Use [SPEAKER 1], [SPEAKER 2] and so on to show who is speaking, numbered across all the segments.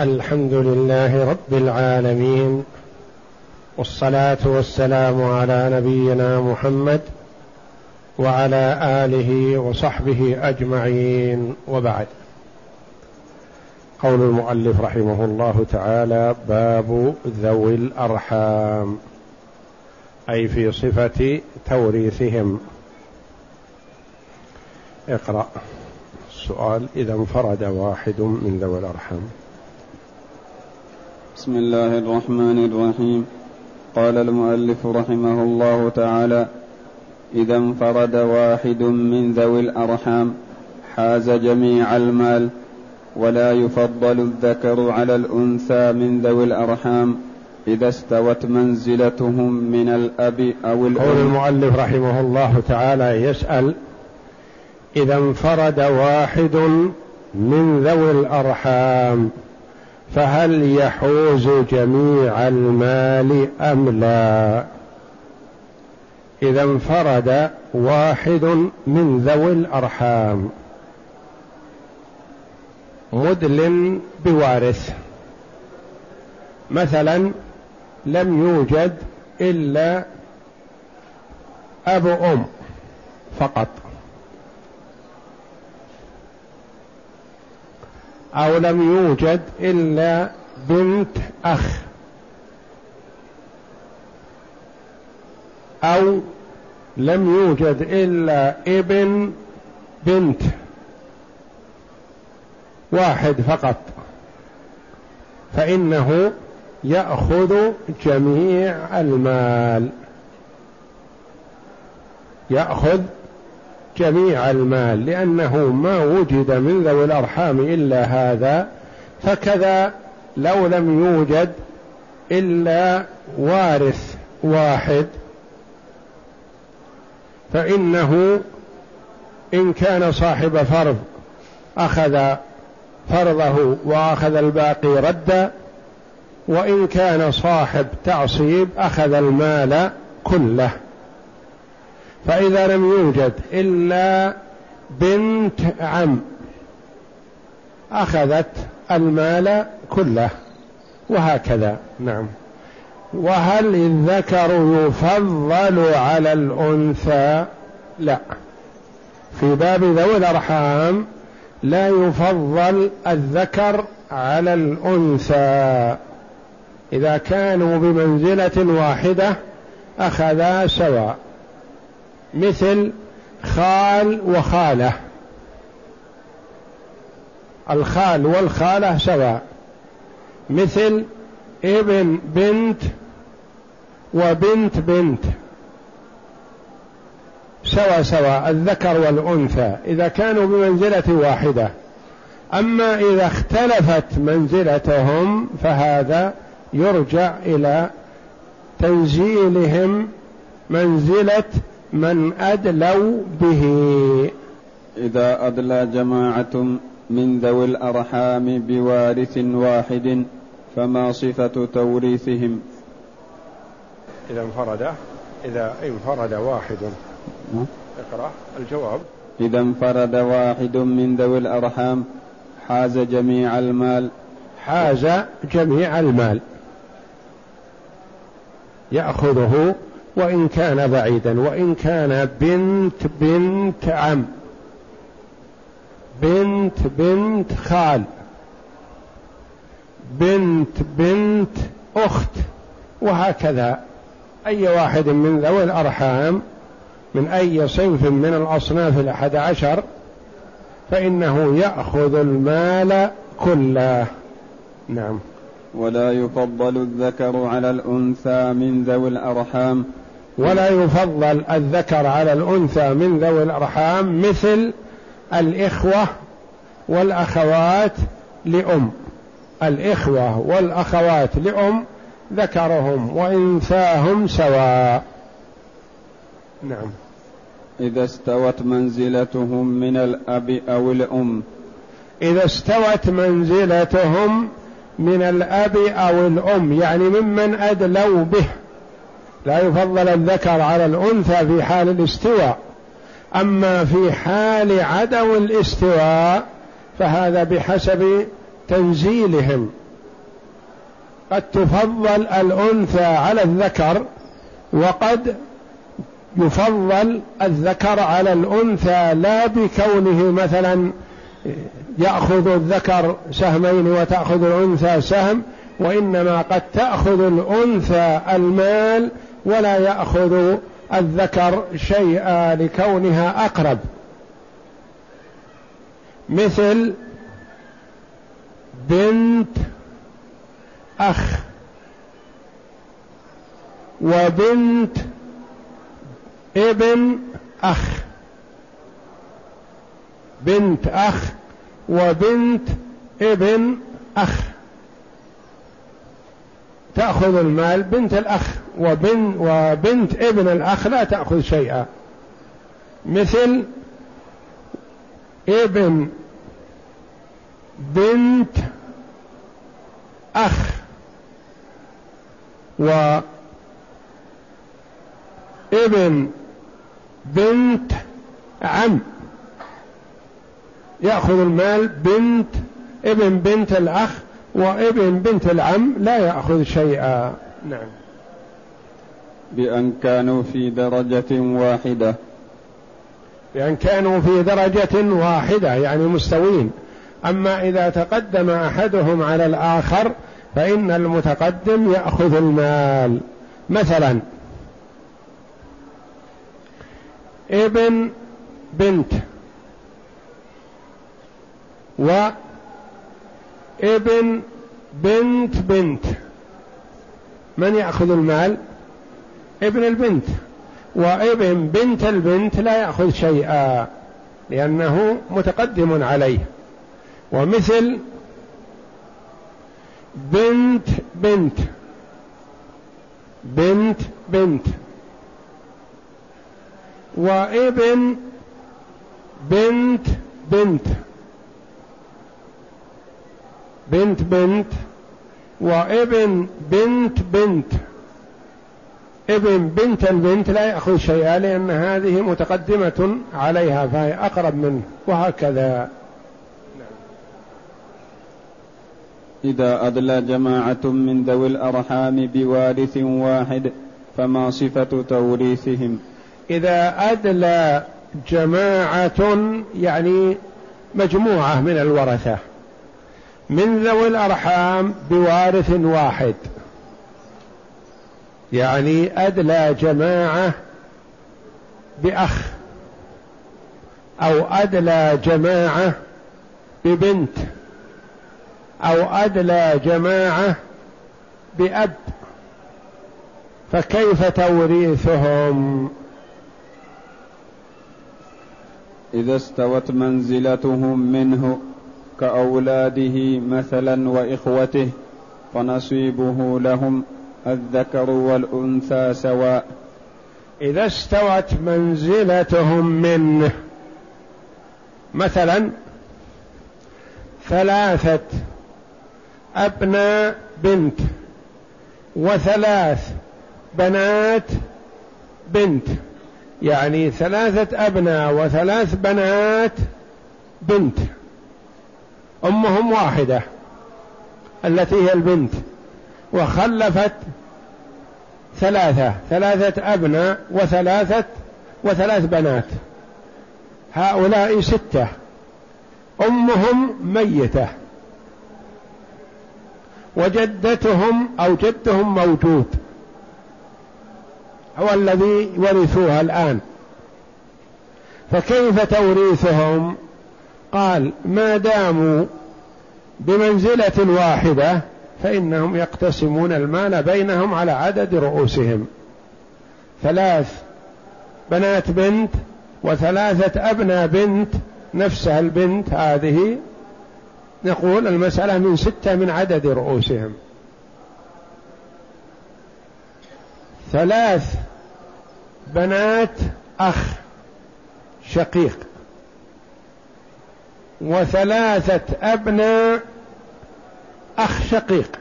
[SPEAKER 1] الحمد لله رب العالمين والصلاة والسلام على نبينا محمد وعلى آله وصحبه أجمعين. وبعد. قول المؤلف رحمه الله تعالى باب ذوي الأرحام. أي في صفة توريثهم. اقرأ. السؤال إذا انفرد واحد من ذوي الأرحام.
[SPEAKER 2] بسم الله الرحمن الرحيم قال المؤلف رحمه الله تعالى اذا انفرد واحد من ذوي الارحام حاز جميع المال ولا يفضل الذكر على الانثى من ذوي الارحام اذا استوت منزلتهم من الاب أو الام
[SPEAKER 1] قول المؤلف رحمه الله تعالى يسال اذا انفرد واحد من ذوي الارحام فهل يحوز جميع المال أم لا؟ إذا انفرد واحد من ذوي الأرحام. مدل بوارث. مثلا لم يوجد إلا أب أم فقط. أو لم يوجد إلا بنت أخ. أو لم يوجد إلا ابن بنت واحد فقط. فإنه يأخذ جميع المال. يأخذ جميع المال لأنه ما وجد من ذوي الأرحام إلا هذا فكذا لو لم يوجد إلا وارث واحد فإنه إن كان صاحب فرض أخذ فرضه وأخذ الباقي ردا وإن كان صاحب تعصيب أخذ المال كله. فإذا لم يوجد إلا بنت عم أخذت المال كله وهكذا. نعم. وهل الذكر يفضل على الأنثى؟ لا. في باب ذوي الأرحام لا يفضل الذكر على الأنثى. إذا كانوا بمنزلة واحدة أخذا سواء. مثل خال وخالة. الخال والخالة سواء. مثل ابن بنت وبنت بنت. سوا سوا الذكر والأنثى إذا كانوا بمنزلة واحدة. أما إذا اختلفت منزلتهم فهذا يرجع إلى تنزيلهم منزلة من أدلوا به.
[SPEAKER 2] إذا أدلى جماعة من ذوي الأرحام بوارث واحد فما صفة توريثهم؟
[SPEAKER 1] إذا انفرد إذا انفرد واحد. اقرأ الجواب.
[SPEAKER 2] إذا انفرد واحد من ذوي الأرحام حاز جميع المال.
[SPEAKER 1] حاز جميع المال. يأخذه وإن كان بعيدا وإن كان بنت بنت عم بنت بنت خال بنت بنت أخت وهكذا. أي واحد من ذوي الأرحام من أي صنف من الأصناف الأحد عشر فإنه يأخذ المال كله. نعم.
[SPEAKER 2] ولا يفضل الذكر على الأنثى من ذوي الأرحام.
[SPEAKER 1] ولا يفضل الذكر على الأنثى من ذوي الأرحام مثل الإخوة والأخوات لأم. الإخوة والأخوات لأم ذكرهم وإنثاهم سواء. نعم.
[SPEAKER 2] إذا استوت منزلتهم من الأب أو الأم.
[SPEAKER 1] إذا استوت منزلتهم من الأب أو الأم يعني ممن أدلوا به. لا يفضل الذكر على الأنثى في حال الاستواء. أما في حال عدم الاستواء فهذا بحسب تنزيلهم. قد تفضل الأنثى على الذكر وقد يفضل الذكر على الأنثى لا بكونه مثلا يأخذ الذكر سهمين وتأخذ الأنثى سهم وإنما قد تأخذ الأنثى المال ولا يأخذ الذكر شيئا لكونها أقرب. مثل بنت أخ وبنت ابن أخ. بنت أخ وبنت ابن أخ. تأخذ المال بنت الأخ. وبن وبنت ابن الأخ لا تأخذ شيئا. مثل ابن بنت أخ و ابن بنت عم. يأخذ المال بنت ابن بنت الأخ وابن بنت العم لا يأخذ شيئا. نعم.
[SPEAKER 2] بأن كانوا في درجة واحدة.
[SPEAKER 1] بأن كانوا في درجة واحدة يعني مستوين. أما إذا تقدم أحدهم على الآخر فإن المتقدم يأخذ المال. مثلا ابن بنت وابن بنت بنت من يأخذ المال؟ ابن البنت وابن بنت البنت لا يأخذ شيئا لأنه متقدم عليه. ومثل بنت بنت بنت بنت. وابن بنت بنت. بنت بنت وابن بنت بنت. ابن بنت البنت لا يأخذ شيئا لأن هذه متقدمة عليها فهي أقرب منه وهكذا.
[SPEAKER 2] إذا أدلى جماعة من ذوي الأرحام بوارث واحد فما صفة توريثهم؟
[SPEAKER 1] إذا أدلى جماعة يعني مجموعة من الورثة من ذوي الأرحام بوارث واحد. يعني أدلى جماعة بأخ أو أدلى جماعة ببنت أو أدلى جماعة بأب. فكيف توريثهم؟
[SPEAKER 2] إذا استوت منزلتهم منه كأولاده مثلا وإخوته فنصيبه لهم. الذكر والأنثى سواء.
[SPEAKER 1] إذا استوت منزلتهم منه مثلا ثلاثة أبناء بنت وثلاث بنات بنت يعني ثلاثة أبناء وثلاث بنات بنت. أمهم واحدة التي هي البنت. وخلفت ثلاثة ثلاثة أبناء وثلاثة وثلاث بنات. هؤلاء ستة. أمهم ميتة. وجدتهم أو جدهم موجود. هو الذي ورثوها الآن. فكيف توريثهم؟ قال ما داموا بمنزلة واحدة فإنهم يقتسمون المال بينهم على عدد رؤوسهم. ثلاث بنات بنت وثلاثة أبناء بنت نفسها البنت هذه. نقول المسألة من ستة من عدد رؤوسهم. ثلاث بنات أخ شقيق. وثلاثة أبناء أخ شقيق.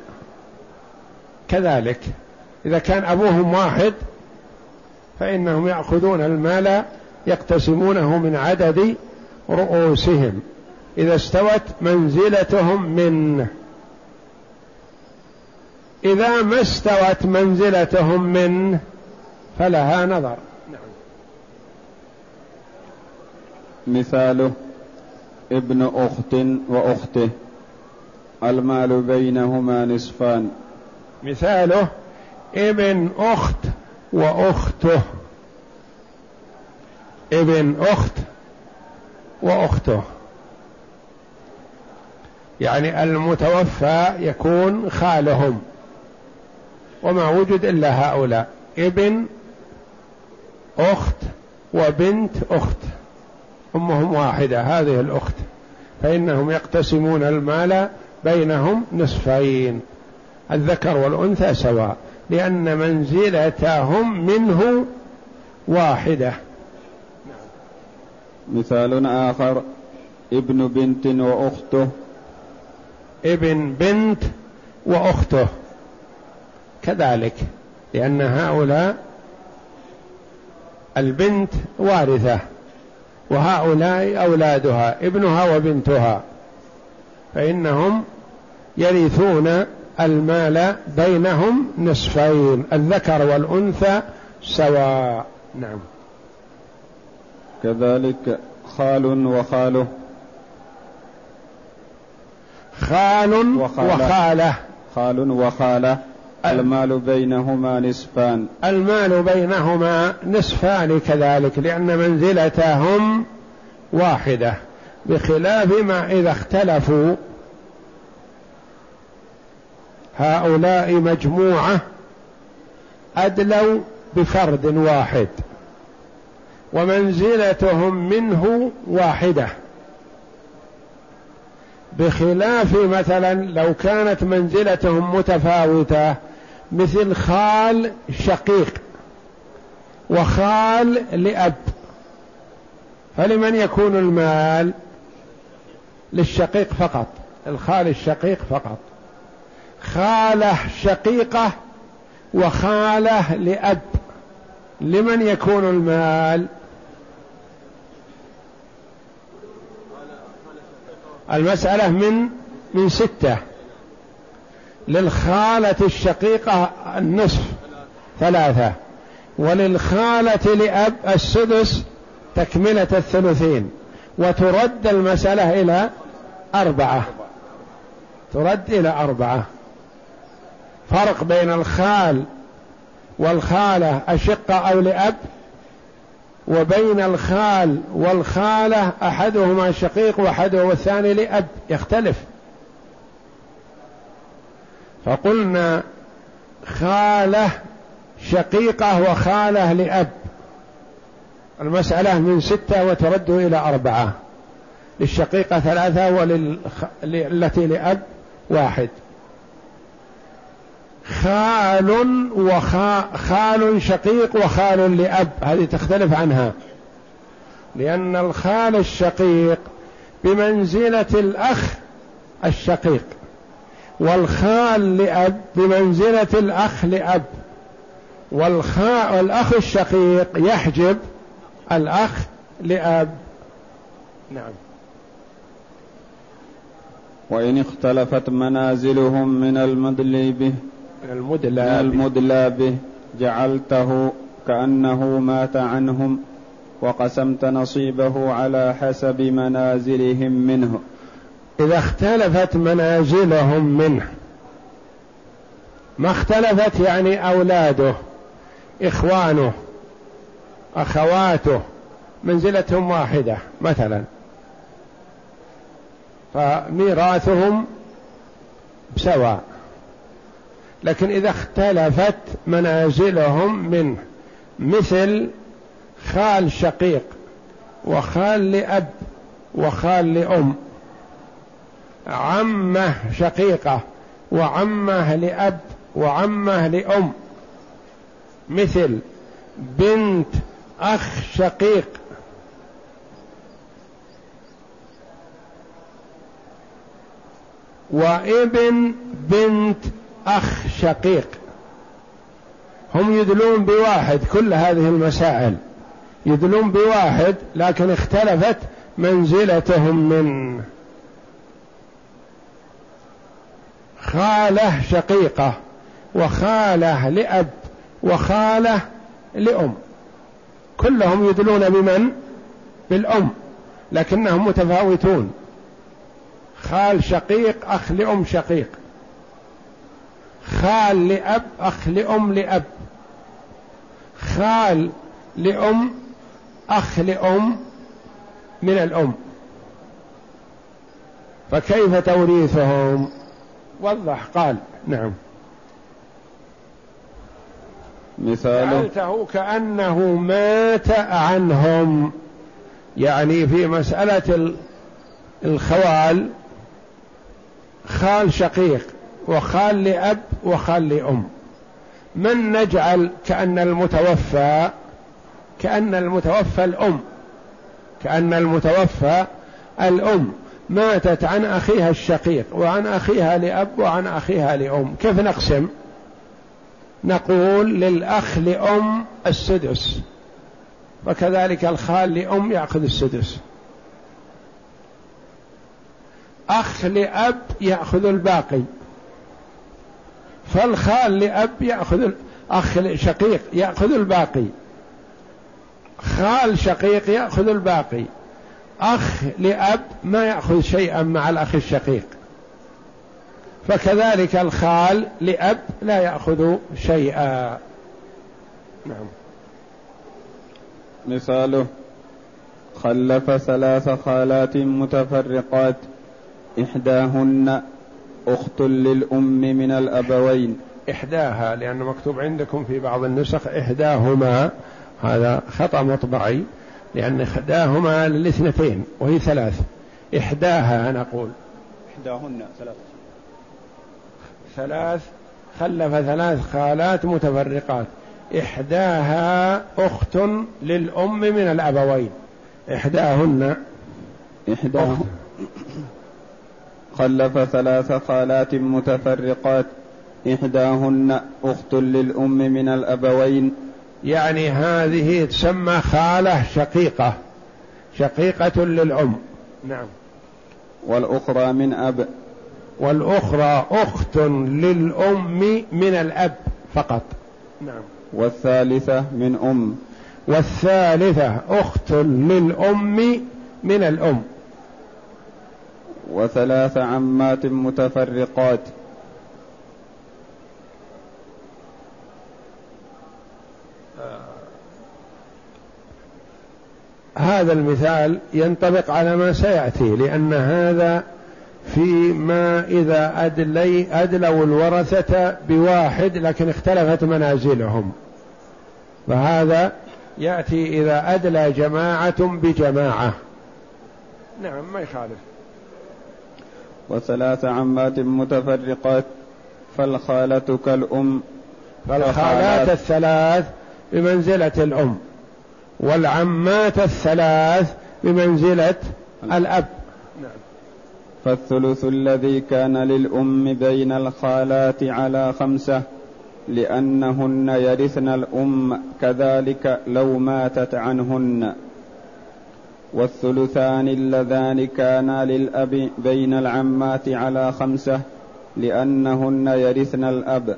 [SPEAKER 1] كذلك إذا كان أبوهم واحد فإنهم يأخذون المال يقتسمونه من عدد رؤوسهم. إذا استوت منزلتهم منه إذا ما استوت منزلتهم منه فلها نظر. نعم.
[SPEAKER 2] مثاله ابن أخت وأخته. المال بينهما نصفان.
[SPEAKER 1] مثاله ابن أخت وأخته. ابن أخت وأخته. يعني المتوفى يكون خالهم. وما وجد إلا هؤلاء. ابن أخت وبنت أخت. أمهم واحدة هذه الأخت. فإنهم يقتسمون المال بينهم نصفين الذكر والأنثى سواء لأن منزلتهم منه واحدة.
[SPEAKER 2] مثال آخر ابن بنت وأخته.
[SPEAKER 1] ابن بنت وأخته. كذلك لأن هؤلاء البنت وارثة وهؤلاء أولادها ابنها وبنتها فإنهم يرثون المال بينهم نصفين الذكر والأنثى سواء. نعم.
[SPEAKER 2] كذلك خال وخاله.
[SPEAKER 1] خال وخالة, وخالة.
[SPEAKER 2] خال وخالة. المال بينهما نصفان.
[SPEAKER 1] المال بينهما نصفان كذلك لأن منزلتهم واحدة بخلاف ما إذا اختلفوا هؤلاء مجموعة أدلوا بفرد واحد ومنزلتهم منه واحدة. بخلاف مثلا لو كانت منزلتهم متفاوتة مثل خال شقيق وخال لأب. فلمن يكون المال؟ للشقيق فقط الخال الشقيق فقط. خالة شقيقة وخالة لأب. لمن يكون المال؟ المسألة من من ستة. للخالة الشقيقة النصف ثلاثة. وللخالة لأب السدس تكملة الثلثين. وترد المسألة إلى أربعة. ترد إلى أربعة. فرق بين الخال والخالة أشقة أو لأب؟ وبين الخال والخالة أحدهما شقيق وأحدهما الثاني لأب يختلف. فقلنا خالة شقيقة وخالة لأب. المسألة من ستة وترد إلى أربعة. للشقيقة ثلاثة وللتي لأب واحد. خال وخال شقيق وخال لأب. هذه تختلف عنها. لأن الخال الشقيق بمنزلة الأخ الشقيق والخال لأب بمنزلة الأخ لأب. والأخ الشقيق يحجب الأخ لأب. نعم.
[SPEAKER 2] وإن اختلفت منازلهم من المدلي به
[SPEAKER 1] المدلى
[SPEAKER 2] المدلى به جعلته كأنه مات عنهم وقسمت نصيبه على حسب منازلهم منه.
[SPEAKER 1] إذا اختلفت منازلهم منه ما اختلفت يعني أولاده إخوانه أخواته منزلتهم واحدة مثلا. فميراثهم سواء. لكن إذا اختلفت منازلهم منه مثل خال شقيق وخال لأب وخال لأم. عمة شقيقة وعمة لأب وعمة لأم. مثل بنت أخ شقيق. وابن بنت أخ شقيق. هم يدلون بواحد كل هذه المسائل. يدلون بواحد لكن اختلفت منزلتهم من. خالة شقيقة وخالة لأب وخالة لأم. كلهم يدلون بمن؟ بالأم. لكنهم متفاوتون. خال شقيق أخ لأم شقيق. خال لأب أخ لأم لأب. خال لأم أخ لأم من الأم. فكيف توريثهم؟ وضح قال نعم. مثاله. جعلته كأنه مات عنهم. يعني في مسألة الخوال خال شقيق. وخال لأب وخال لأم. من نجعل كأن المتوفى كأن المتوفى الأم. كأن المتوفى الأم. ماتت عن أخيها الشقيق وعن أخيها لأب وعن أخيها لأم. كيف نقسم؟ نقول للأخ لأم السدس. وكذلك الخال لأم يأخذ السدس. أخ لأب يأخذ الباقي. فالخال لأب يأخذ أخ شقيق يأخذ الباقي. خال شقيق يأخذ الباقي. أخ لأب ما يأخذ شيئا مع الأخ الشقيق. فكذلك الخال لأب لا يأخذ شيئا. نعم.
[SPEAKER 2] مثاله خلف ثلاث خالات متفرقات. إحداهن أخت للأم من الأبوين.
[SPEAKER 1] إحداها لأنه مكتوب عندكم في بعض النسخ إحداهما. هذا خطأ مطبعي لأن إحداهما للاثنتين وهي ثلاث. إحداها نقول.
[SPEAKER 2] إحداهن ثلاث
[SPEAKER 1] ثلاث خلف ثلاث خالات متفرقات. إحداها أخت للأم من الأبوين. إحداهن.
[SPEAKER 2] إحداهن. خلف ثلاث خالات متفرقات. إحداهن أخت للأم من الأبوين.
[SPEAKER 1] يعني هذه تسمى خالة شقيقة شقيقة للأم. نعم.
[SPEAKER 2] والأخرى من أب.
[SPEAKER 1] والأخرى أخت للأم من الأب فقط.
[SPEAKER 2] نعم. والثالثة من أم.
[SPEAKER 1] والثالثة أخت للأم من الأم.
[SPEAKER 2] وثلاث عمات متفرقات.
[SPEAKER 1] هذا المثال ينطبق على ما سيأتي لأن هذا فيما إذا أدلي أدلوا الورثة بواحد لكن اختلفت منازلهم. فهذا يأتي إذا أدلى جماعة بجماعة. نعم ما يخالف.
[SPEAKER 2] وثلاث عمات متفرقات فالخالة كالأم.
[SPEAKER 1] فالخالات الثلاث بمنزلة الأم والعمات الثلاث بمنزلة الأب. نعم
[SPEAKER 2] فالثلث الذي كان للأم بين الخالات على خمسة لأنهن يرثن الأم كذلك لو ماتت عنهن. والثلثان اللذان كانا للأب بين العمات على خمسة لأنهن يرثن الأب.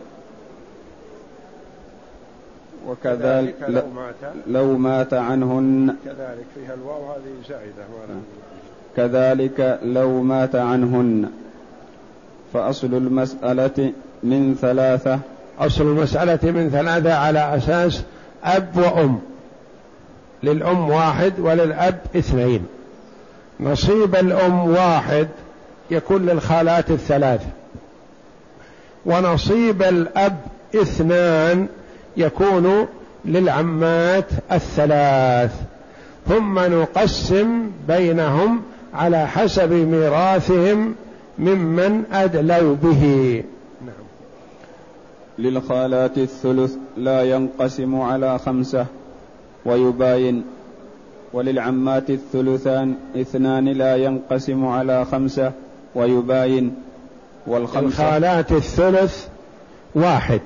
[SPEAKER 2] وكذلك لو مات, لو مات عنهن.
[SPEAKER 1] كذلك فيها الواو هذه زائدة.
[SPEAKER 2] كذلك لو مات عنهن. فأصل المسألة من ثلاثة.
[SPEAKER 1] أصل المسألة من ثلاثة على أساس أب وأم. للأم واحد وللأب اثنين. نصيب الأم واحد يكون للخالات الثلاث. ونصيب الأب اثنان يكون للعمات الثلاث. ثم نقسم بينهم على حسب ميراثهم ممن أدلوا به. نعم.
[SPEAKER 2] للخالات الثلث لا ينقسم على خمسة. ويباين وللعمات الثلثان اثنان لا ينقسم على خمسة ويباين
[SPEAKER 1] والخمسة الخالات الثلث واحد.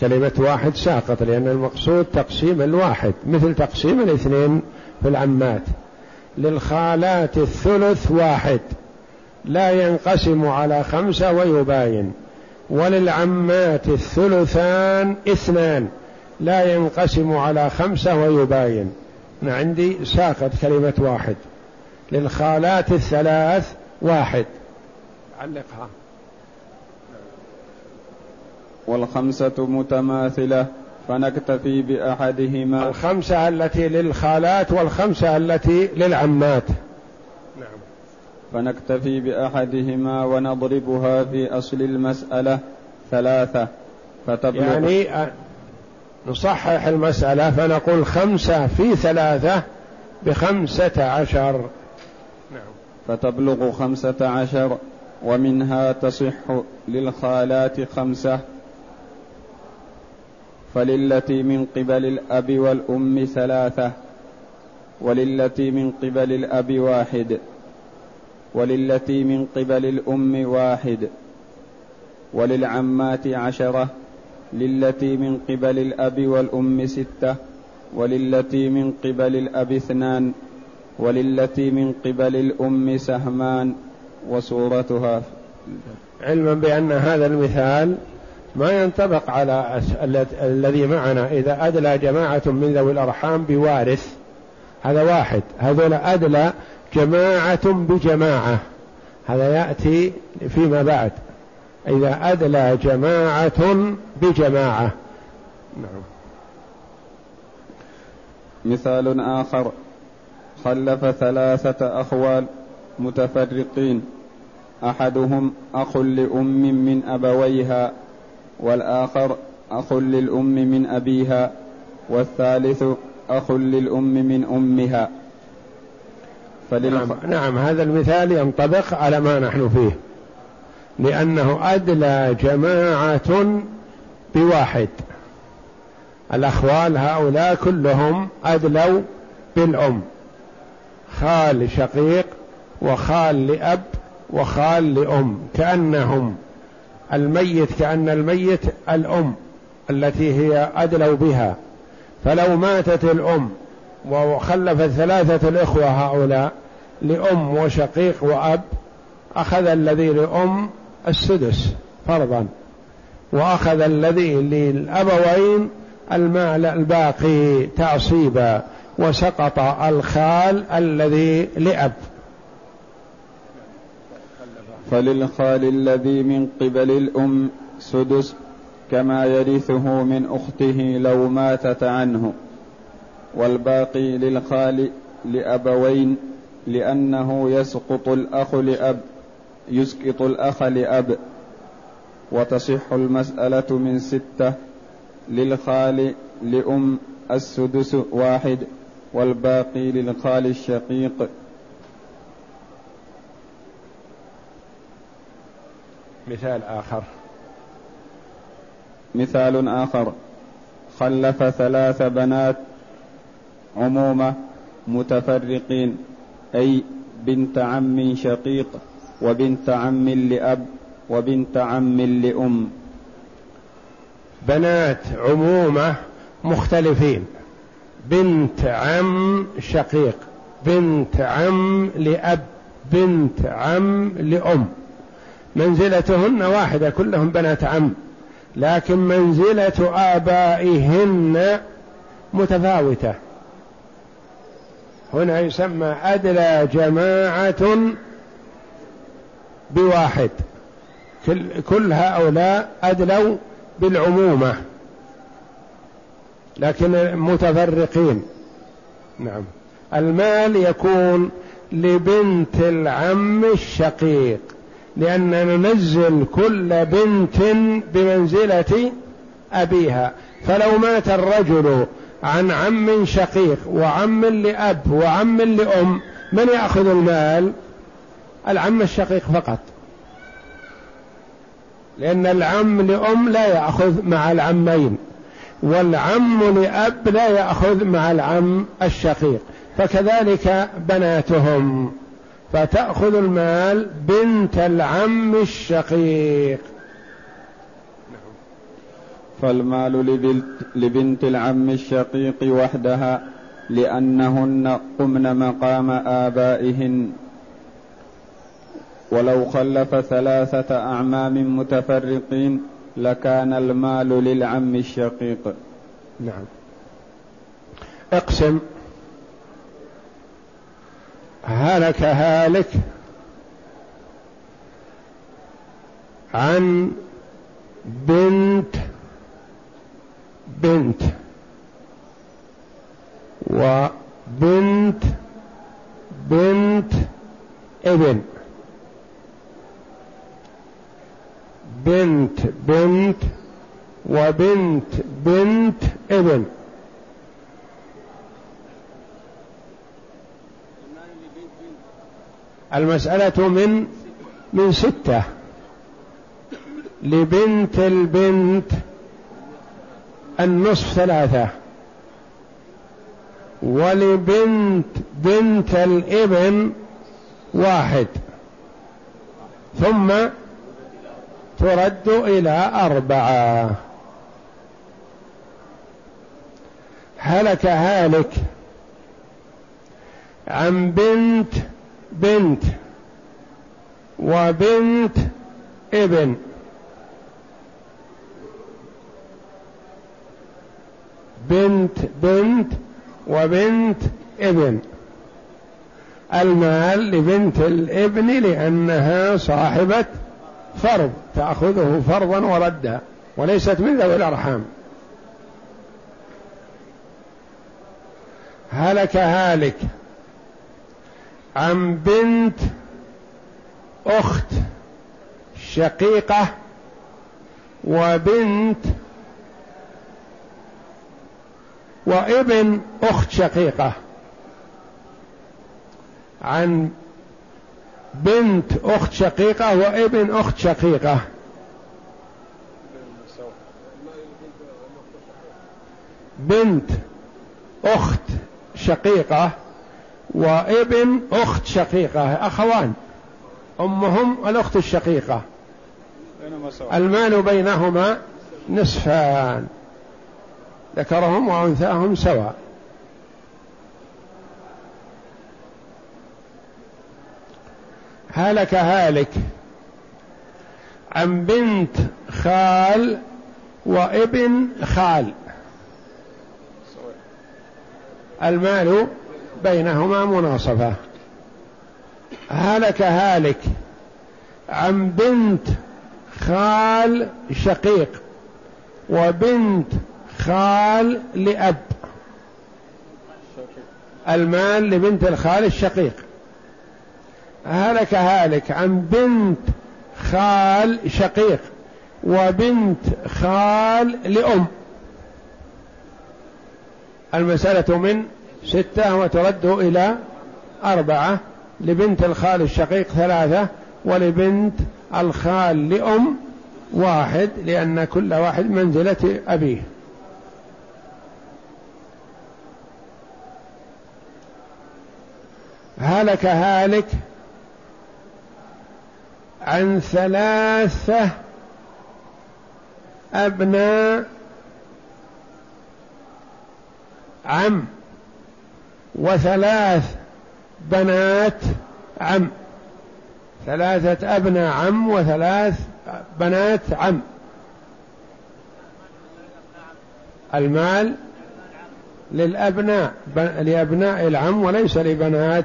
[SPEAKER 1] كلمة واحد ساقط لأن المقصود تقسيم الواحد مثل تقسيم الاثنين في العمات. للخالات الثلث واحد لا ينقسم على خمسة ويباين. وللعمات الثلثان اثنان. لا ينقسم على خمسة ويباين. أنا عندي ساقط كلمة واحد. للخالات الثلاث واحد. علقها.
[SPEAKER 2] والخمسة متماثلة فنكتفي بأحدهما.
[SPEAKER 1] الخمسة التي للخالات والخمسة التي للعمات.
[SPEAKER 2] نعم. فنكتفي بأحدهما ونضربها في أصل المسألة ثلاثة
[SPEAKER 1] فتبلغ يعني نصحح المسألة فنقول خمسة في ثلاثة بخمسة عشر.
[SPEAKER 2] نعم. فتبلغ خمسة عشر ومنها تصح للخالات خمسة. فللتي من قبل الأب والأم ثلاثة وللتي من قبل الأب واحد وللتي من قبل الأم واحد وللعمات عشرة للتي من قبل الأب والأم ستة وللتي من قبل الأب اثنان وللتي من قبل الأم سهمان وصورتها.
[SPEAKER 1] علما بأن هذا المثال ما ينطبق على الذي معنا. إذا أدلى جماعة من ذوي الأرحام بوارث هذا واحد. هذول أدلى جماعة بجماعة. هذا يأتي فيما بعد. إذا أدلى جماعة بجماعة. نعم.
[SPEAKER 2] مثال آخر. خلف ثلاثة أخوال متفرقين. أحدهم أخ لأم من أبويها والآخر أخ للأم من أبيها والثالث أخ للأم من أمها.
[SPEAKER 1] فللخ... نعم, نعم هذا المثال ينطبق على ما نحن فيه. لأنه أدلى جماعة بواحد. الأخوال هؤلاء كلهم أدلوا بالأم. خال شقيق وخال لأب وخال لأم كأنهم الميت كأن الميت الأم التي هي أدلوا بها. فلو ماتت الأم وخلفت ثلاثة الإخوة هؤلاء لأم وشقيق وأب أخذ الذي لأم السدس فرضا. وأخذ الذي للأبوين المال الباقي تعصيبا وسقط الخال الذي لأب.
[SPEAKER 2] فللخال الذي من قبل الأم سدس كما يرثه من أخته لو ماتت عنه. والباقي للخال لأبوين لأنه يسقط الأخ لأب. يسقط الأخ لأب وتصح المسألة من ستة للخال لأم السدس واحد والباقي للخال الشقيق.
[SPEAKER 1] مثال آخر.
[SPEAKER 2] مثال آخر. خلف ثلاث بنات عمومة متفرقين أي بنت عم شقيق. وبنت عم لأب وبنت عم لأم.
[SPEAKER 1] بنات عمومة مختلفين. بنت عم شقيق بنت عم لأب بنت عم لأم. منزلتهن واحدة كلهم بنات عم. لكن منزلة آبائهن متفاوتة. هنا يسمى أدلى جماعة بواحد. كل, كل هؤلاء أدلوا بالعمومة. لكن متفرقين. نعم. المال يكون لبنت العم الشقيق. لأن ننزل كل بنت بمنزلة أبيها. فلو مات الرجل عن عم شقيق وعم لأب وعم لأم من يأخذ المال؟ العم الشقيق فقط. لأن العم لأم لا يأخذ مع العمين والعم لأب لا يأخذ مع العم الشقيق. فكذلك بناتهم. فتأخذ المال بنت العم الشقيق.
[SPEAKER 2] فالمال لبنت العم الشقيق وحدها لأنهن قمن مقام آبائهن. ولو خلف ثلاثة أعمام متفرقين لكان المال للعم الشقيق.
[SPEAKER 1] نعم. أقسم. هلك هالك عن بنت بنت وبنت بنت ابن. بنت بنت وبنت بنت ابن. المسألة من من ستة. لبنت البنت النصف ثلاثة. ولبنت بنت الابن واحد. ثم ترد إلى أربعة. هلك هالك عن بنت بنت وبنت ابن. بنت بنت وبنت ابن. المال لبنت الابن لأنها صاحبة فرض تأخذه فرضا وردا وليست من ذوي الأرحام. هلك هالك عن بنت أخت شقيقة وبنت وابن أخت شقيقة. عن بنت أخت شقيقة وابن أخت شقيقة. بنت أخت شقيقة وابن أخت شقيقة. أخوان أمهم الأخت الشقيقة. المال بينهما نصفان ذكرهم وأنثاهم سواء. هلك هالك. عن بنت خال وابن خال. المال بينهما مناصفة. هلك هالك. عن بنت خال شقيق وبنت خال لأب. المال لبنت الخال الشقيق. هلك هالك عن بنت خال شقيق وبنت خال لأم. المسألة من ستة وترد إلى أربعة. لبنت الخال الشقيق ثلاثة ولبنت الخال لأم واحد لأن كل واحد منزلة أبيه. هلك هالك عن ثلاثة أبناء عم وثلاث بنات عم. ثلاثة أبناء عم وثلاث بنات عم. المال للأبناء لأبناء العم وليس لبنات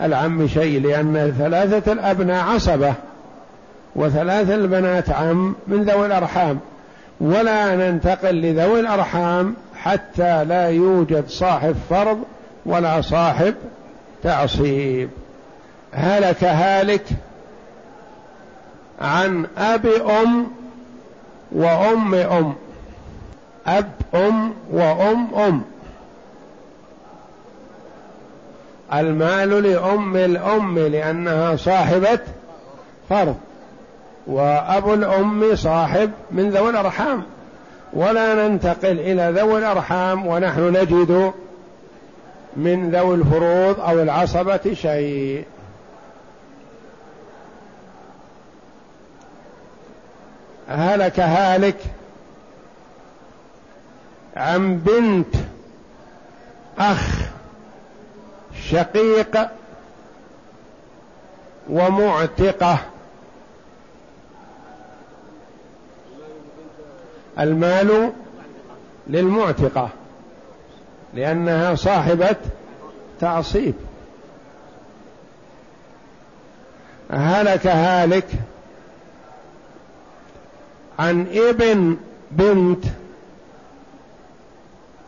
[SPEAKER 1] العم شيء لأن ثلاثة الأبناء عصبة. وثلاث البنات عم من ذوي الأرحام. ولا ننتقل لذوي الأرحام حتى لا يوجد صاحب فرض ولا صاحب تعصيب. هلك هالك عن أب أم وأم أم. أب أم وأم أم. المال لأم الأم لأنها صاحبة فرض. وأبو الأم صاحب من ذوي الأرحام. ولا ننتقل إلى ذوي الأرحام ونحن نجد من ذوي الفروض أو العصبة شيء. هلك هالك عن بنت أخ شقيق ومعتقة. المال للمعتقة لأنها صاحبة تعصيب. هلك هالك عن ابن بنت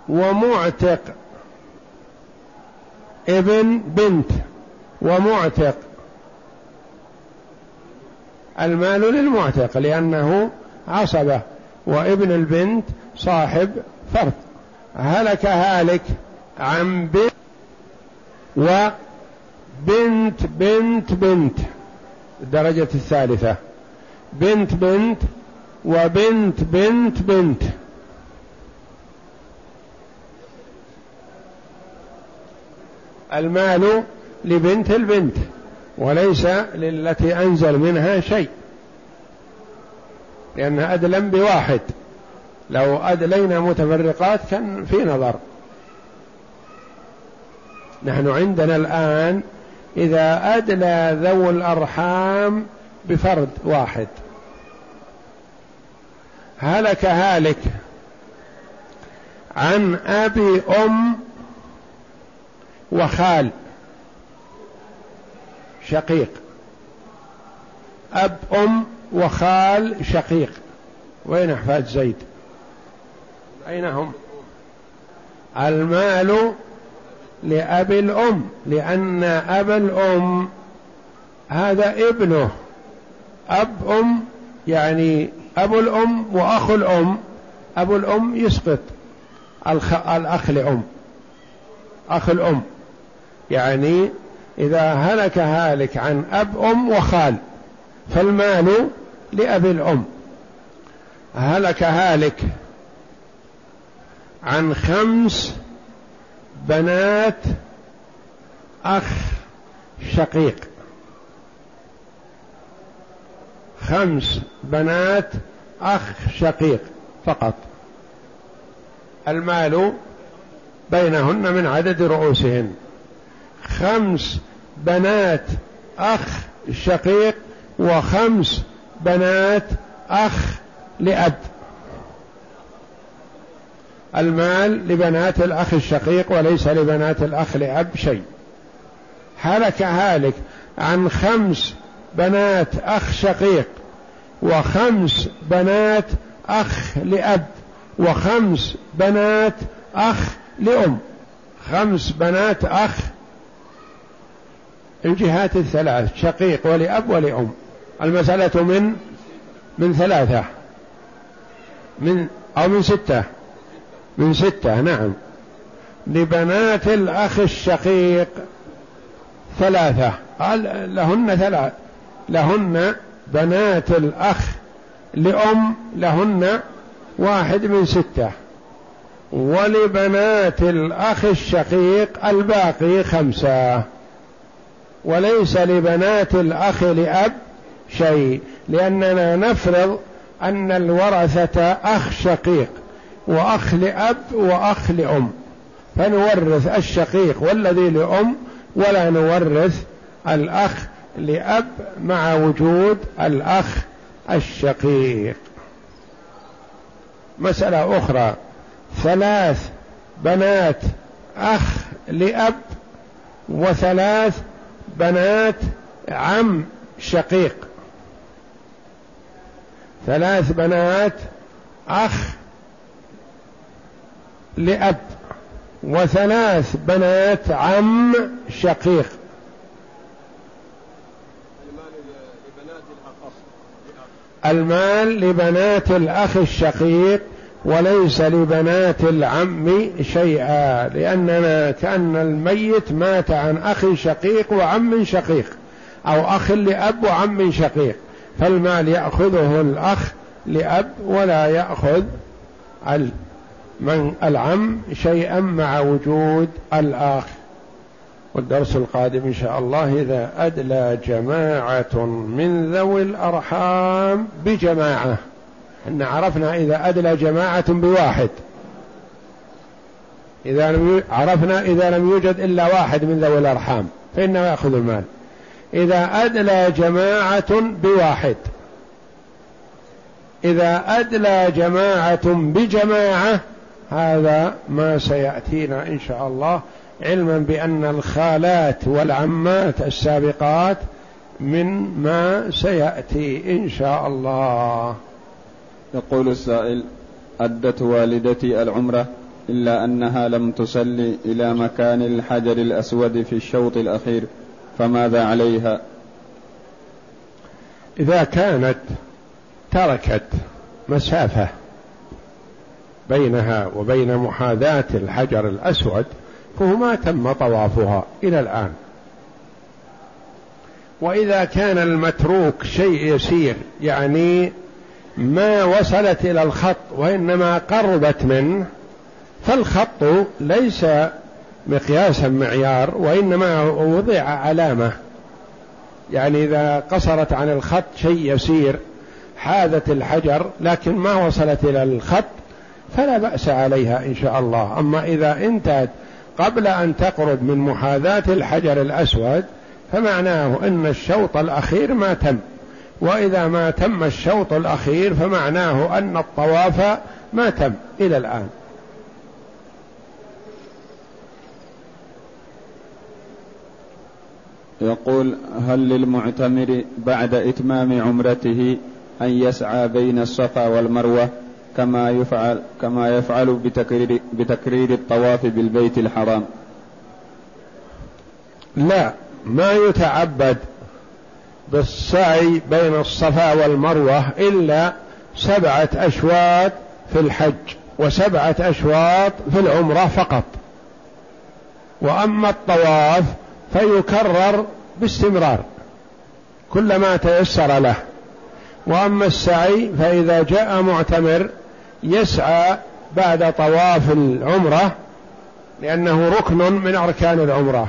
[SPEAKER 1] ومعتق. ابن بنت ومعتق. المال للمعتق لأنه عصبة. وابن البنت صاحب فرض هلك هالك عن بنت وبنت بنت بنت الدرجة الثالثة. بنت بنت وبنت بنت بنت. المال لبنت البنت وليس للتي أنزل منها شيء. لأنها أدلم بواحد. لو أدلينا متفرقات كان في نظر. نحن عندنا الآن إذا أدلى ذو الأرحام بفرد واحد. هلك هالك عن أبي أم وخال. شقيق. أب أم وخال شقيق. وين أحفاد زيد؟ أين هم؟ المال لأبي الأم لأن أبا الأم هذا ابنه. أب أم يعني أبو الأم وأخو الأم. أبو الأم يسقط. الخ... الأخ لأم. أخ الأم. يعني إذا هلك هالك عن أب أم وخال. فالمال لأبي الأم. هلك هالك عن خمس بنات أخ شقيق. خمس بنات أخ شقيق فقط. المال بينهن من عدد رؤوسهن. خمس بنات أخ شقيق وخمس بنات أخ لأب. المال لبنات الأخ الشقيق وليس لبنات الأخ لأب شيء. هلك هالك عن خمس بنات أخ شقيق وخمس بنات أخ لأب وخمس بنات أخ لأم. خمس بنات أخ. الجهات الثلاث شقيق ولأب ولأم. المسألة من من ثلاثة من أو من ستة من ستة نعم. لبنات الأخ الشقيق ثلاثة. قال لهن ثلاث لهن بنات الأخ لأم لهن واحد من ستة. ولبنات الأخ الشقيق الباقي خمسة. وليس لبنات الأخ لأب شيء لأننا نفرض أن الورثة أخ شقيق وأخ لأب وأخ لأم. فنورث الشقيق والذي لأم ولا نورث الأخ لأب مع وجود الأخ الشقيق. مسألة أخرى ثلاث بنات أخ لأب وثلاث بنات عم شقيق. ثلاث بنات أخ لأب وثلاث بنات عم شقيق. المال لبنات الأخ الشقيق وليس لبنات العم شيئا لأننا كأن الميت مات عن أخ شقيق وعم شقيق أو أخ لأب وعم شقيق. فالمال يأخذه الأخ لأب ولا يأخذ من العم شيئا مع وجود الآخ. والدرس القادم إن شاء الله إذا أدلى جماعة من ذوي الأرحام بجماعة. إن عرفنا إذا أدلى جماعة بواحد. إذا لم عرفنا إذا لم يوجد إلا واحد من ذوي الأرحام فإنه يأخذ المال. إذا أدلى جماعة بواحد. إذا أدلى جماعة بجماعة هذا ما سيأتينا إن شاء الله علما بأن الخالات والعمات السابقات من ما سيأتي إن شاء الله.
[SPEAKER 2] يقول السائل أدت والدتي العمرة إلا أنها لم تصلي إلى مكان الحجر الأسود في الشوط الأخير. فماذا عليها؟
[SPEAKER 1] إذا كانت تركت مسافة بينها وبين محاذاة الحجر الأسود فهو ما تم طوافها إلى الآن. وإذا كان المتروك شيء يسير يعني ما وصلت إلى الخط وإنما قربت منه فالخط ليس مقياسا معيار وإنما وضع علامة. يعني إذا قصرت عن الخط شيء يسير حاذت الحجر لكن ما وصلت إلى الخط فلا بأس عليها إن شاء الله. أما إذا انتهت قبل أن تقرب من محاذاة الحجر الأسود فمعناه أن الشوط الأخير ما تم. وإذا ما تم الشوط الأخير فمعناه أن الطواف ما تم إلى الآن.
[SPEAKER 2] يقول هل للمعتمر بعد إتمام عمرته أن يسعى بين الصفا والمروة كما يفعل كما يفعل بتكرير بتكرير الطواف بالبيت الحرام؟
[SPEAKER 1] لا ما يتعبد بالسعي بين الصفا والمروة إلا سبعة أشواط في الحج وسبعة أشواط في العمرة فقط. وأما الطواف فيكرر باستمرار كلما تيسر له. وأما السعي فإذا جاء معتمر يسعى بعد طواف العمرة لأنه ركن من أركان العمرة.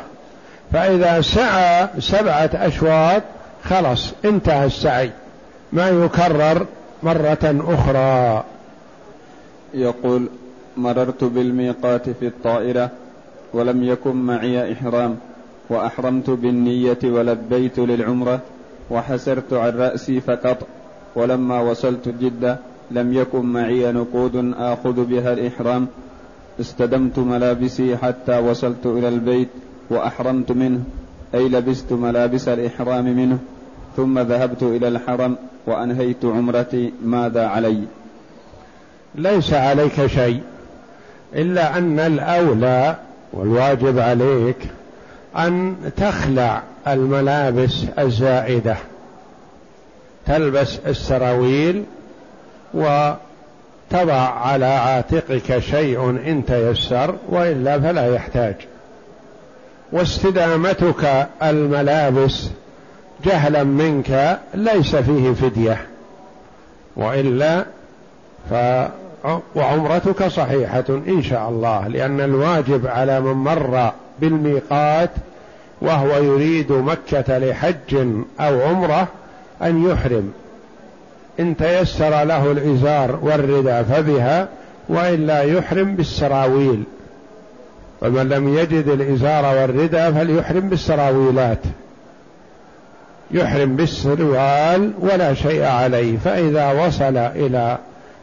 [SPEAKER 1] فإذا سعى سبعة أشواط خلص انتهى السعي. ما يكرر مرة أخرى.
[SPEAKER 2] يقول مررت بالميقات في الطائرة ولم يكن معي إحرام. وأحرمت بالنية ولبيت للعمرة وحسرت عن رأسي فقط ولما وصلت جدة لم يكن معي نقود آخذ بها الإحرام. استدمت ملابسي حتى وصلت إلى البيت وأحرمت منه أي لبست ملابس الإحرام منه. ثم ذهبت إلى الحرم وأنهيت عمرتي ماذا علي؟
[SPEAKER 1] ليس عليك شيء إلا أن الأولى والواجب عليك أن تخلع الملابس الزائدة. تلبس السراويل وتضع على عاتقك شيء إن تيسر وإلا فلا يحتاج. واستدامتك الملابس جهلا منك ليس فيه فدية. وإلا ف وعمرتك صحيحة إن شاء الله لأن الواجب على من مر بالميقات وهو يريد مكة لحج أو عمرة أن يحرم. إن تيسر له الإزار والرداء فبها وإلا يحرم بالسراويل. ومن لم يجد الإزار والرداء فليحرم بالسراويلات. يحرم بالسروال ولا شيء عليه فإذا وصل إلى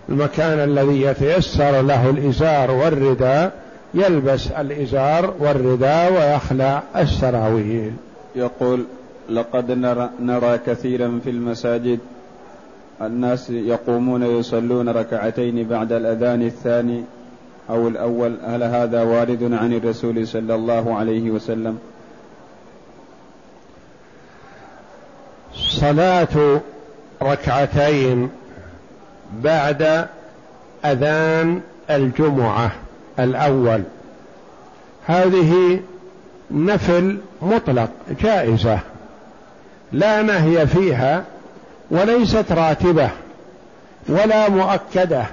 [SPEAKER 1] المكان الذي يتيسر له الإزار والرداء يلبس الإزار والرداء ويخلع السراويل.
[SPEAKER 2] يقول لقد نرى, نرى كثيرا في المساجد. الناس يقومون يصلون ركعتين بعد الأذان الثاني أو الأول. هل هذا وارد عن الرسول صلى الله عليه وسلم؟
[SPEAKER 1] صلاة ركعتين بعد أذان الجمعة. الأول. هذه نفل مطلق جائزة. لا نهي فيها وليست راتبة ولا مؤكدة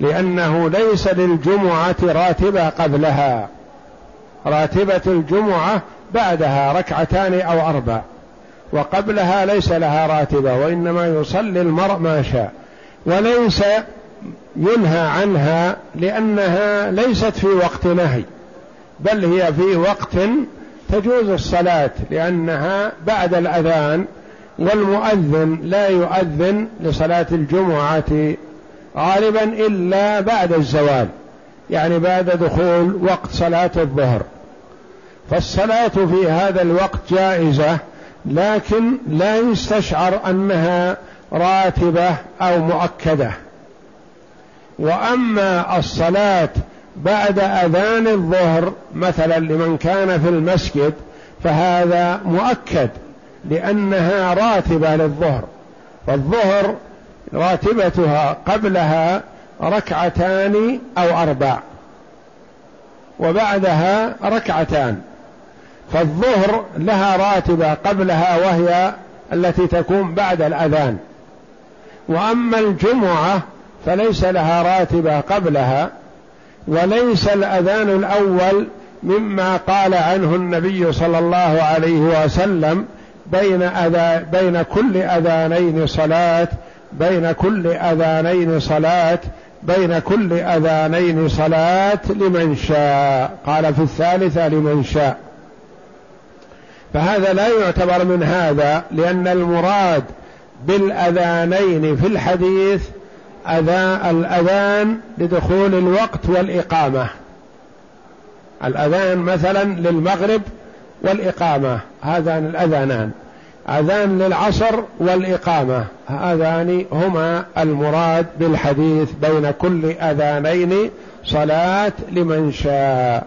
[SPEAKER 1] لأنه ليس للجمعة راتبة قبلها. راتبة الجمعة بعدها ركعتان أو أربع وقبلها ليس لها راتبة وإنما يصلي المرء ما شاء وليس ينهى عنها لأنها ليست في وقت نهي بل هي في وقت تجوز الصلاة لأنها بعد الأذان والمؤذن لا يؤذن لصلاة الجمعة غالبا إلا بعد الزوال يعني بعد دخول وقت صلاة الظهر. فالصلاة في هذا الوقت جائزة لكن لا يستشعر أنها راتبة أو مؤكدة. وأما الصلاة بعد أذان الظهر مثلا لمن كان في المسجد فهذا مؤكد لأنها راتبة للظهر فالظهر راتبتها قبلها ركعتان أو أربع وبعدها ركعتان فالظهر لها راتبة قبلها وهي التي تكون بعد الأذان. وأما الجمعة فليس لها راتبة قبلها وليس الأذان الأول مما قال عنه النبي صلى الله عليه وسلم بين أذى بين كل أذانين صلاة بين كل أذانين صلاة بين كل أذانين صلاة لمن شاء. قال في الثالثة لمن شاء. فهذا لا يعتبر من هذا لأن المراد بالأذانين في الحديث أذان الأذان لدخول الوقت والإقامة. الأذان مثلا للمغرب والإقامة. هذان الأذانان. أذان للعصر والإقامة. هذان هما المراد بالحديث بين كل أذانين صلاة لمن شاء.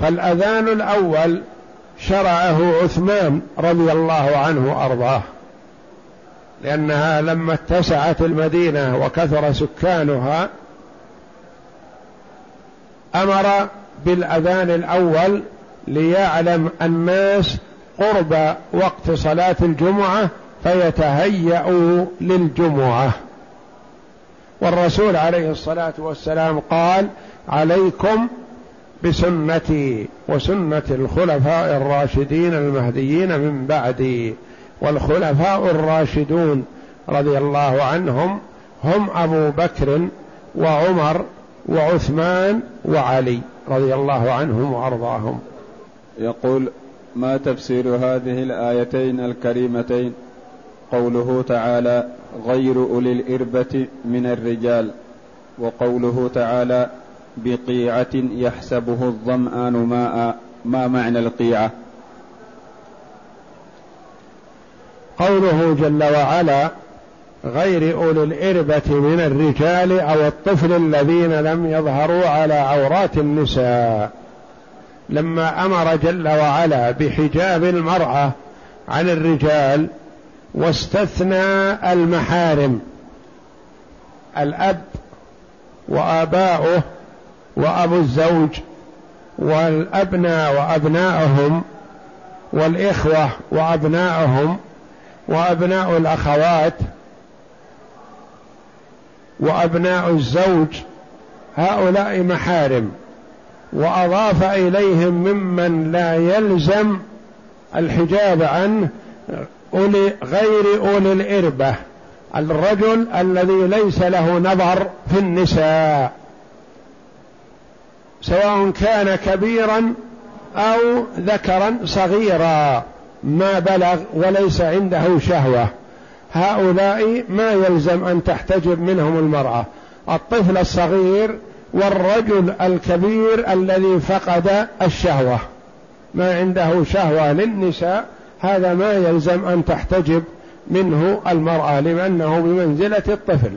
[SPEAKER 1] فالأذان الأول شرعه عثمان رضي الله عنه وأرضاه. لأنها لما اتسعت المدينة وكثر سكانها أمر بالأذان الأول ليعلم الناس قرب وقت صلاة الجمعة فيتهيأوا للجمعة. والرسول عليه الصلاة والسلام قال عليكم بسنتي وسنة الخلفاء الراشدين المهديين من بعدي. والخلفاء الراشدون رضي الله عنهم هم أبو بكر وعمر وعثمان وعلي رضي الله عنهم وأرضاهم.
[SPEAKER 2] يقول ما تفسير هذه الآيتين الكريمتين؟ قوله تعالى غير أولي الإربة من الرجال وقوله تعالى بقيعة يحسبه الظمآن ماء ما معنى القيعة؟
[SPEAKER 1] قوله جل وعلا غير أولي الإربة من الرجال أو الطفل الذين لم يظهروا على عورات النساء. لما أمر جل وعلا بحجاب المرأة عن الرجال واستثنى المحارم الأب وآباؤه وأبو الزوج والأبناء وابناؤهم والإخوة وابناؤهم وأبناء الأخوات وأبناء الزوج هؤلاء محارم. وأضاف إليهم ممن لا يلزم الحجاب عنه أولي غير أولي الإربة. الرجل الذي ليس له نظر في النساء. سواء كان كبيرا أو ذكرا صغيرا. ما بلغ وليس عنده شهوة. هؤلاء ما يلزم أن تحتجب منهم المرأة. الطفل الصغير والرجل الكبير الذي فقد الشهوة. ما عنده شهوة للنساء هذا ما يلزم أن تحتجب منه المرأة لأنه بمنزلة الطفل.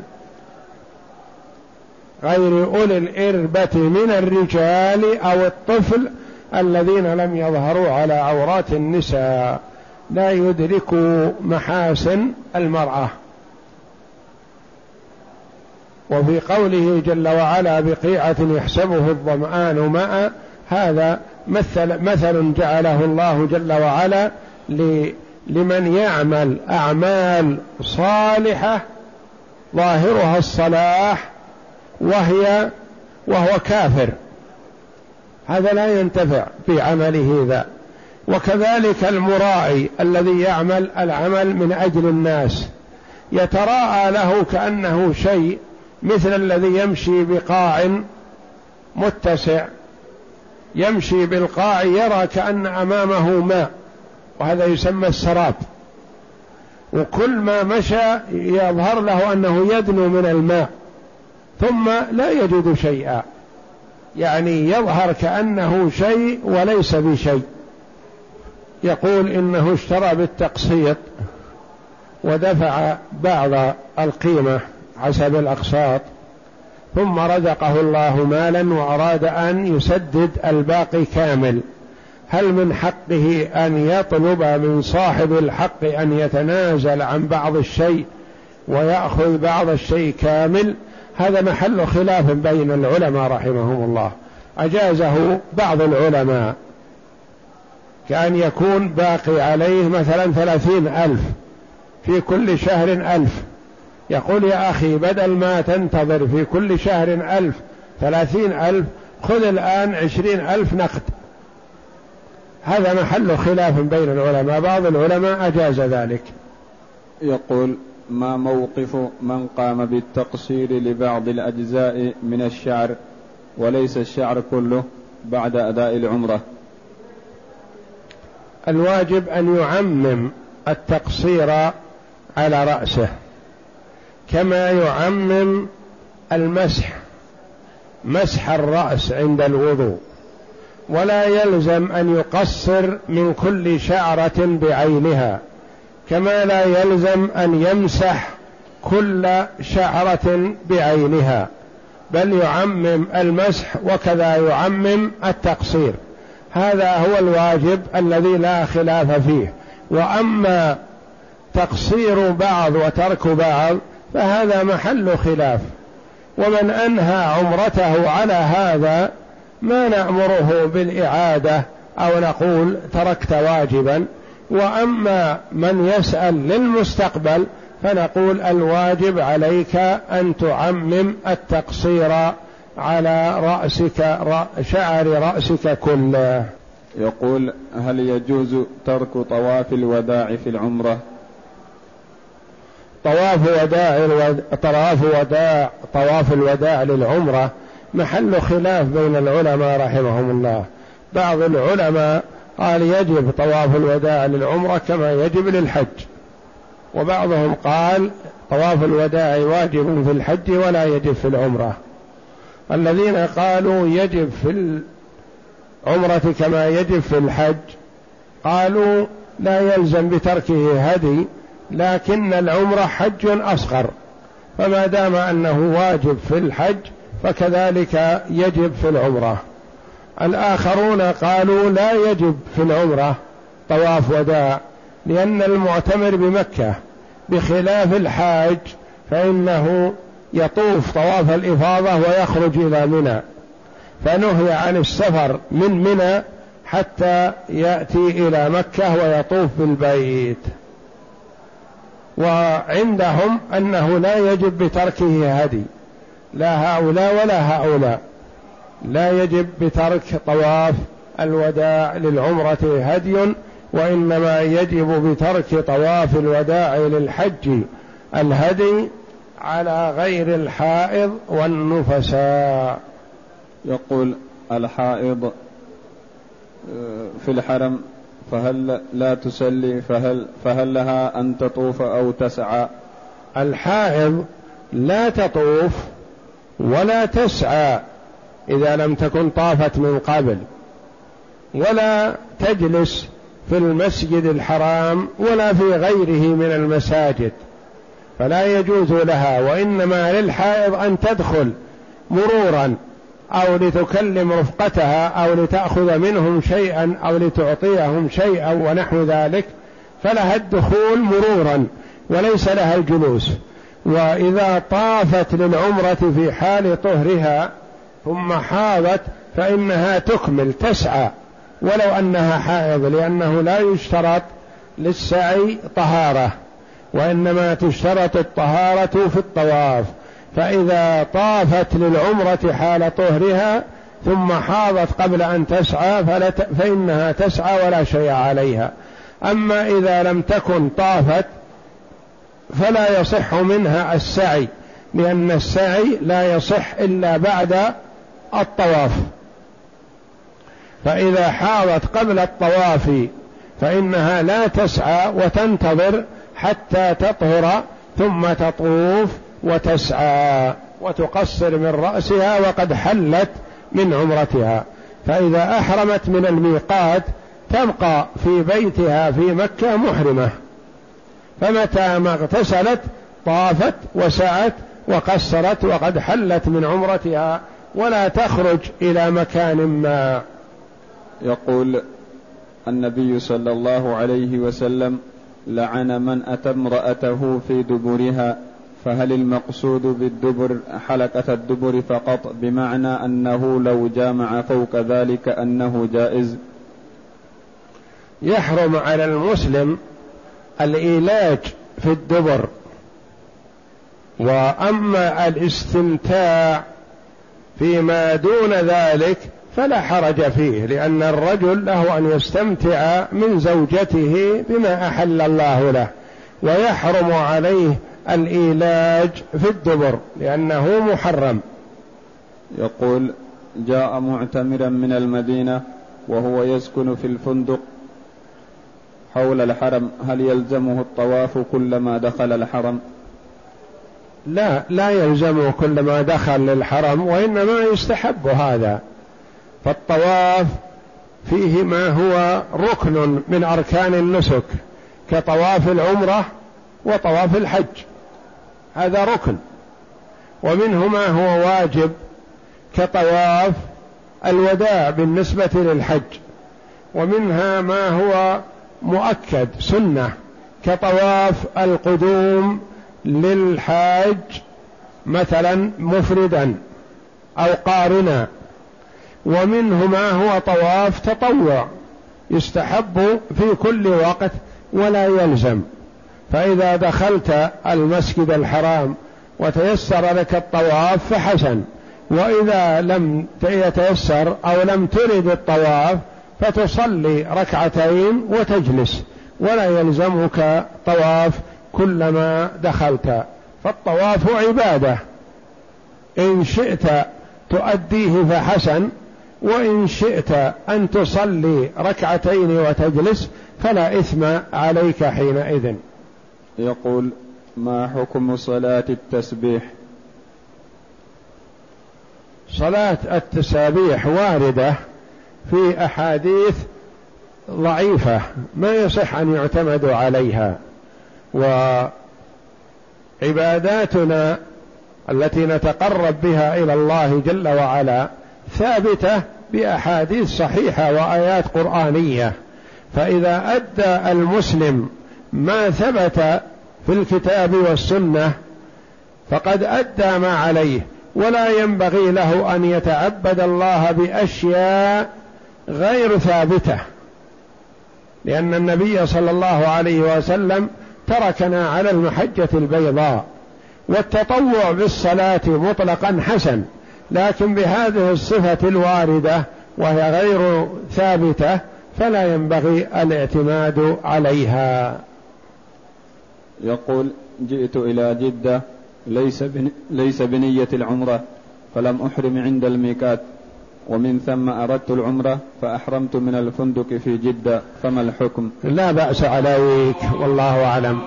[SPEAKER 1] غير أولي الإربة من الرجال أو الطفل الذين لم يظهروا على عورات النساء لا يدركوا محاسن المرأة. وفي قوله جل وعلا بقيعة يحسبه الظمآن ماء هذا مثل مثل جعله الله جل وعلا لمن يعمل أعمال صالحة ظاهرها الصلاح وهي وهو كافر. هذا لا ينتفع في عمله ذا. وكذلك المرائي الذي يعمل العمل من أجل الناس يتراءى له كأنه شيء مثل الذي يمشي بقاع متسع. يمشي بالقاع يرى كأن أمامه ماء وهذا يسمى السراب. وكل ما مشى يظهر له أنه يدنو من الماء ثم لا يجد شيئا. يعني يظهر كأنه شيء وليس بشيء. يقول إنه اشترى بالتقسيط ودفع بعض القيمة حسب الأقساط ثم رزقه الله مالا وأراد أن يسدد الباقي كامل. هل من حقه أن يطلب من صاحب الحق أن يتنازل عن بعض الشيء ويأخذ بعض الشيء كامل؟ هذا محل خلاف بين العلماء رحمهم الله. أجازه بعض العلماء كأن يكون باقي عليه مثلا ثلاثين ألف في كل شهر ألف. يقول يا أخي بدل ما تنتظر في كل شهر ألف ثلاثين ألف خذ الآن عشرين ألف نقد. هذا محل خلاف بين العلماء. بعض العلماء أجاز ذلك.
[SPEAKER 2] يقول ما موقف من قام بالتقصير لبعض الأجزاء من الشعر وليس الشعر كله بعد أداء العمرة.
[SPEAKER 1] الواجب أن يعمم التقصير على رأسه كما يعمم المسح مسح الرأس عند الوضوء. ولا يلزم أن يقصر من كل شعرة بعينها. كما لا يلزم أن يمسح كل شعرة بعينها بل يعمم المسح وكذا يعمم التقصير. هذا هو الواجب الذي لا خلاف فيه. وأما تقصير بعض وترك بعض فهذا محل خلاف. ومن أنهى عمرته على هذا ما نأمره بالإعادة أو نقول تركت واجبا. وأما من يسأل للمستقبل فنقول الواجب عليك أن تعمم التقصير على رأسك شعر رأسك كله.
[SPEAKER 2] يقول هل يجوز ترك طواف الوداع في العمرة؟
[SPEAKER 1] طواف وداع طواف وداع طواف الوداع للعمرة محل خلاف بين العلماء رحمهم الله. بعض العلماء قال يجب طواف الوداع للعمرة كما يجب للحج. وبعضهم قال طواف الوداع واجب في الحج ولا يجب في العمرة. الذين قالوا يجب في العمرة كما يجب في الحج قالوا لا يلزم بتركه هدي لكن العمرة حج أصغر. فما دام أنه واجب في الحج فكذلك يجب في العمرة. الآخرون قالوا لا يجب في العمرة طواف وداع لأن المعتمر بمكة بخلاف الحاج فإنه يطوف طواف الإفاضة ويخرج إلى منى. فنهي عن السفر من منى حتى يأتي إلى مكة ويطوف بالبيت. وعندهم أنه لا يجب بتركه هدي لا هؤلاء ولا هؤلاء. لا يجب بترك طواف الوداع للعمرة هدي وإنما يجب بترك طواف الوداع للحج الهدي على غير الحائض والنفساء.
[SPEAKER 2] يقول الحائض آه، في الحرم فهل لا تسلي فهل فهل لها أن تطوف أو تسعى؟
[SPEAKER 1] الحائض لا تطوف ولا تسعى. إذا لم تكن طافت من قبل. ولا تجلس في المسجد الحرام ولا في غيره من المساجد. فلا يجوز لها وإنما للحائض أن تدخل مرورا أو لتكلم رفقتها أو لتأخذ منهم شيئا أو لتعطيهم شيئا ونحو ذلك فلها الدخول مرورا وليس لها الجلوس. وإذا طافت للعمرة في حال طهرها ثم حاضت فإنها تكمل تسعى. ولو أنها حائض لأنه لا يشترط للسعي طهارة وإنما تشترط الطهارة في الطواف. فإذا طافت للعمرة حال طهرها ثم حاضت قبل أن تسعى فإنها تسعى ولا شيء عليها. أما إذا لم تكن طافت فلا يصح منها السعي لأن السعي لا يصح إلا بعد الطواف. فإذا حاضت قبل الطواف فإنها لا تسعى وتنتظر حتى تطهر ثم تطوف وتسعى وتقصر من رأسها وقد حلت من عمرتها. فإذا أحرمت من الميقات تبقى في بيتها في مكة محرمة. فمتى ما اغتسلت طافت وسعت وقصرت وقد حلت من عمرتها ولا تخرج إلى مكان ما.
[SPEAKER 2] يقول النبي صلى الله عليه وسلم لعن من أتى امرأته في دبرها فهل المقصود بالدبر حلقة الدبر فقط بمعنى أنه لو جامع فوق ذلك أنه جائز؟
[SPEAKER 1] يحرم على المسلم العلاج في الدبر. وأما الاستمتاع فيما دون ذلك فلا حرج فيه لأن الرجل له أن يستمتع من زوجته بما أحل الله له ويحرم عليه الإيلاج في الدبر لأنه محرم.
[SPEAKER 2] يقول جاء معتمرا من المدينة وهو يسكن في الفندق حول الحرم هل يلزمه الطواف كلما دخل الحرم؟
[SPEAKER 1] لا لا يلزمه كلما دخل للحرم وإنما يستحب هذا. فالطواف فيه ما هو ركن من أركان النسك كطواف العمرة وطواف الحج. هذا ركن. ومنه ما هو واجب كطواف الوداع بالنسبة للحج. ومنها ما هو مؤكد سنة كطواف القدوم للحاج مثلا مفردا أو قارنا ومنه ما هو طواف تطوع يستحب في كل وقت ولا يلزم. فإذا دخلت المسجد الحرام وتيسر لك الطواف فحسن وإذا لم يتيسر أو لم ترد الطواف فتصلي ركعتين وتجلس ولا يلزمك طواف كلما دخلت فالطواف عبادة. إن شئت تؤديه فحسن وإن شئت أن تصلي ركعتين وتجلس فلا إثم عليك حينئذ.
[SPEAKER 2] يقول ما حكم صلاة التسبيح؟
[SPEAKER 1] صلاة التسابيح واردة في أحاديث ضعيفة ما يصح أن يعتمد عليها. وعباداتنا التي نتقرب بها إلى الله جل وعلا ثابتة بأحاديث صحيحة وآيات قرآنية. فإذا أدى المسلم ما ثبت في الكتاب والسنة فقد أدى ما عليه ولا ينبغي له أن يتعبد الله بأشياء غير ثابتة. لأن النبي صلى الله عليه وسلم تركنا على المحجة البيضاء والتطوع بالصلاة مطلقا حسن لكن بهذه الصفة الواردة وهي غير ثابتة فلا ينبغي الاعتماد عليها.
[SPEAKER 2] يقول جئت إلى جدة ليس ليس بنية العمرة فلم أحرم عند الميقات. ومن ثم أردت العمرة فأحرمت من الفندق في جدة فما الحكم؟
[SPEAKER 1] لا بأس عليك والله أعلم.